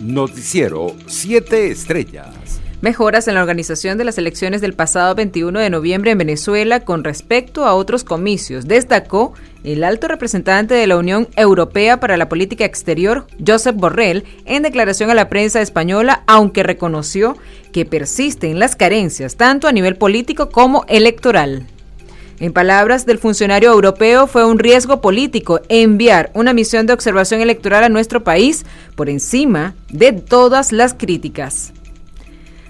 Noticiero 7 Estrellas. Mejoras en la organización de las elecciones del pasado 21 de noviembre en Venezuela con respecto a otros comicios, destacó el alto representante de la Unión Europea para la Política Exterior, Josep Borrell, en declaración a la prensa española, aunque reconoció que persisten las carencias tanto a nivel político como electoral. En palabras del funcionario europeo, fue un riesgo político enviar una misión de observación electoral a nuestro país por encima de todas las críticas.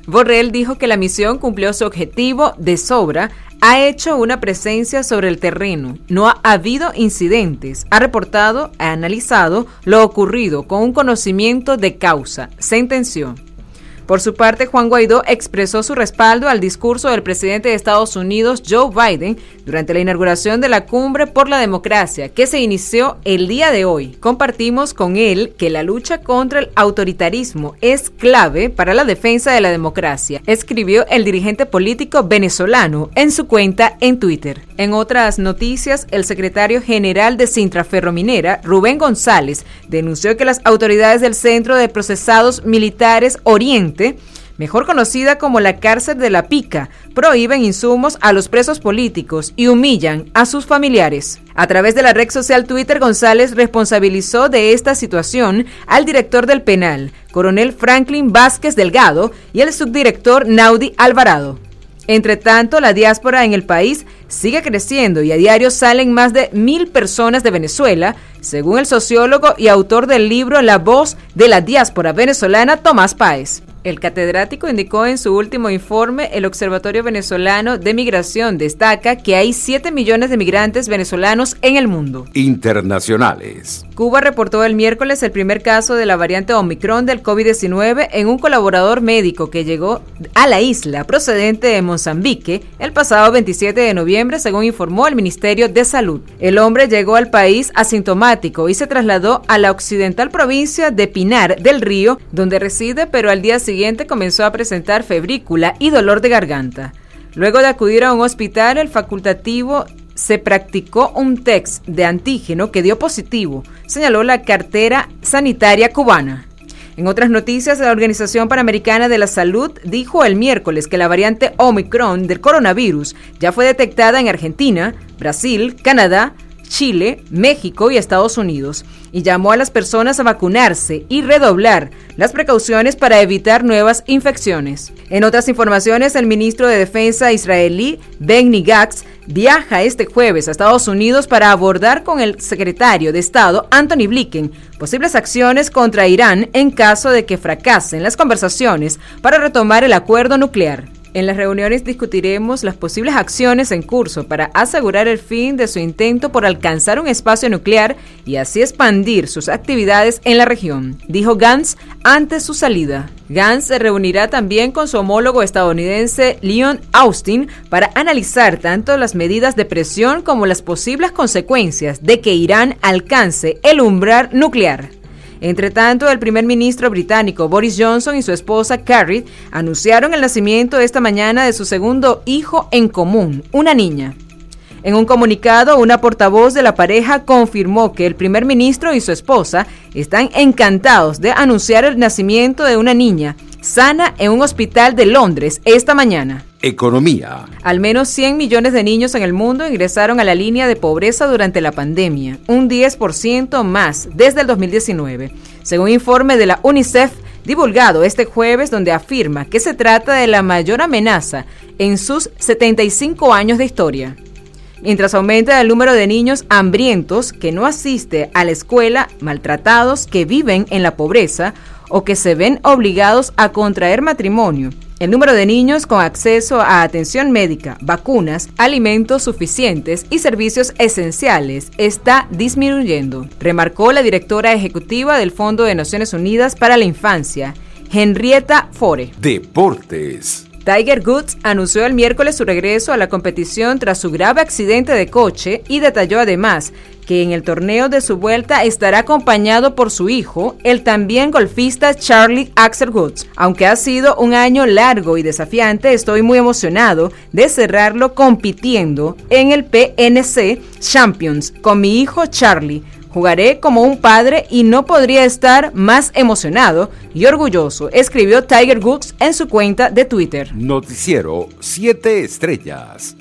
Borrell dijo que la misión cumplió su objetivo de sobra, ha hecho una presencia sobre el terreno, no ha habido incidentes, ha reportado, ha analizado lo ocurrido con un conocimiento de causa, sentenció. Por su parte, Juan Guaidó expresó su respaldo al discurso del presidente de Estados Unidos, Joe Biden, durante la inauguración de la Cumbre por la Democracia, que se inició el día de hoy. Compartimos con él que la lucha contra el autoritarismo es clave para la defensa de la democracia, escribió el dirigente político venezolano en su cuenta en Twitter. En otras noticias, el secretario general de Sintra Ferrominera, Rubén González, denunció que las autoridades del Centro de Procesados Militares Oriente mejor conocida como la cárcel de la pica, prohíben insumos a los presos políticos y humillan a sus familiares. A través de la red social Twitter, González responsabilizó de esta situación al director del penal, coronel Franklin Vázquez Delgado, y el subdirector Naudi Alvarado. Entre tanto, la diáspora en el país sigue creciendo y a diario salen más de mil personas de Venezuela, según el sociólogo y autor del libro La voz de la diáspora venezolana, Tomás Páez. El catedrático indicó en su último informe, el Observatorio Venezolano de Migración destaca que hay 7 millones de migrantes venezolanos en el mundo. Internacionales. Cuba reportó el miércoles el primer caso de la variante Omicron del COVID-19 en un colaborador médico que llegó a la isla procedente de Mozambique el pasado 27 de noviembre, según informó el Ministerio de Salud. El hombre llegó al país asintomático y se trasladó a la occidental provincia de Pinar del Río, donde reside, pero al día siguiente siguiente comenzó a presentar febrícula y dolor de garganta. Luego de acudir a un hospital, el facultativo se practicó un test de antígeno que dio positivo, señaló la cartera sanitaria cubana. En otras noticias, la Organización Panamericana de la Salud dijo el miércoles que la variante Omicron del coronavirus ya fue detectada en Argentina, Brasil, Canadá, Chile, México y Estados Unidos, y llamó a las personas a vacunarse y redoblar las precauciones para evitar nuevas infecciones. En otras informaciones, el ministro de Defensa israelí, Benny Gantz, viaja este jueves a Estados Unidos para abordar con el secretario de Estado, Anthony Blinken, posibles acciones contra Irán en caso de que fracasen las conversaciones para retomar el acuerdo nuclear. En las reuniones discutiremos las posibles acciones en curso para asegurar el fin de su intento por alcanzar un espacio nuclear y así expandir sus actividades en la región, dijo Gantz antes su salida. Gantz se reunirá también con su homólogo estadounidense Leon Austin para analizar tanto las medidas de presión como las posibles consecuencias de que Irán alcance el umbral nuclear. Entre tanto, el primer ministro británico Boris Johnson y su esposa Carrie anunciaron el nacimiento esta mañana de su segundo hijo en común, una niña. En un comunicado, una portavoz de la pareja confirmó que el primer ministro y su esposa están encantados de anunciar el nacimiento de una niña sana en un hospital de Londres esta mañana. Economía. Al menos 100 millones de niños en el mundo ingresaron a la línea de pobreza durante la pandemia, un 10% más desde el 2019, según informe de la UNICEF divulgado este jueves donde afirma que se trata de la mayor amenaza en sus 75 años de historia. Mientras aumenta el número de niños hambrientos que no asiste a la escuela, maltratados que viven en la pobreza o que se ven obligados a contraer matrimonio. El número de niños con acceso a atención médica, vacunas, alimentos suficientes y servicios esenciales está disminuyendo, remarcó la directora ejecutiva del Fondo de Naciones Unidas para la Infancia, Henrietta Fore. Deportes. Tiger Woods anunció el miércoles su regreso a la competición tras su grave accidente de coche y detalló además que en el torneo de su vuelta estará acompañado por su hijo, el también golfista Charlie Axel Woods. Aunque ha sido un año largo y desafiante, estoy muy emocionado de cerrarlo compitiendo en el PNC Champions con mi hijo Charlie Jugaré como un padre y no podría estar más emocionado y orgulloso, escribió Tiger Woods en su cuenta de Twitter. Noticiero 7 Estrellas.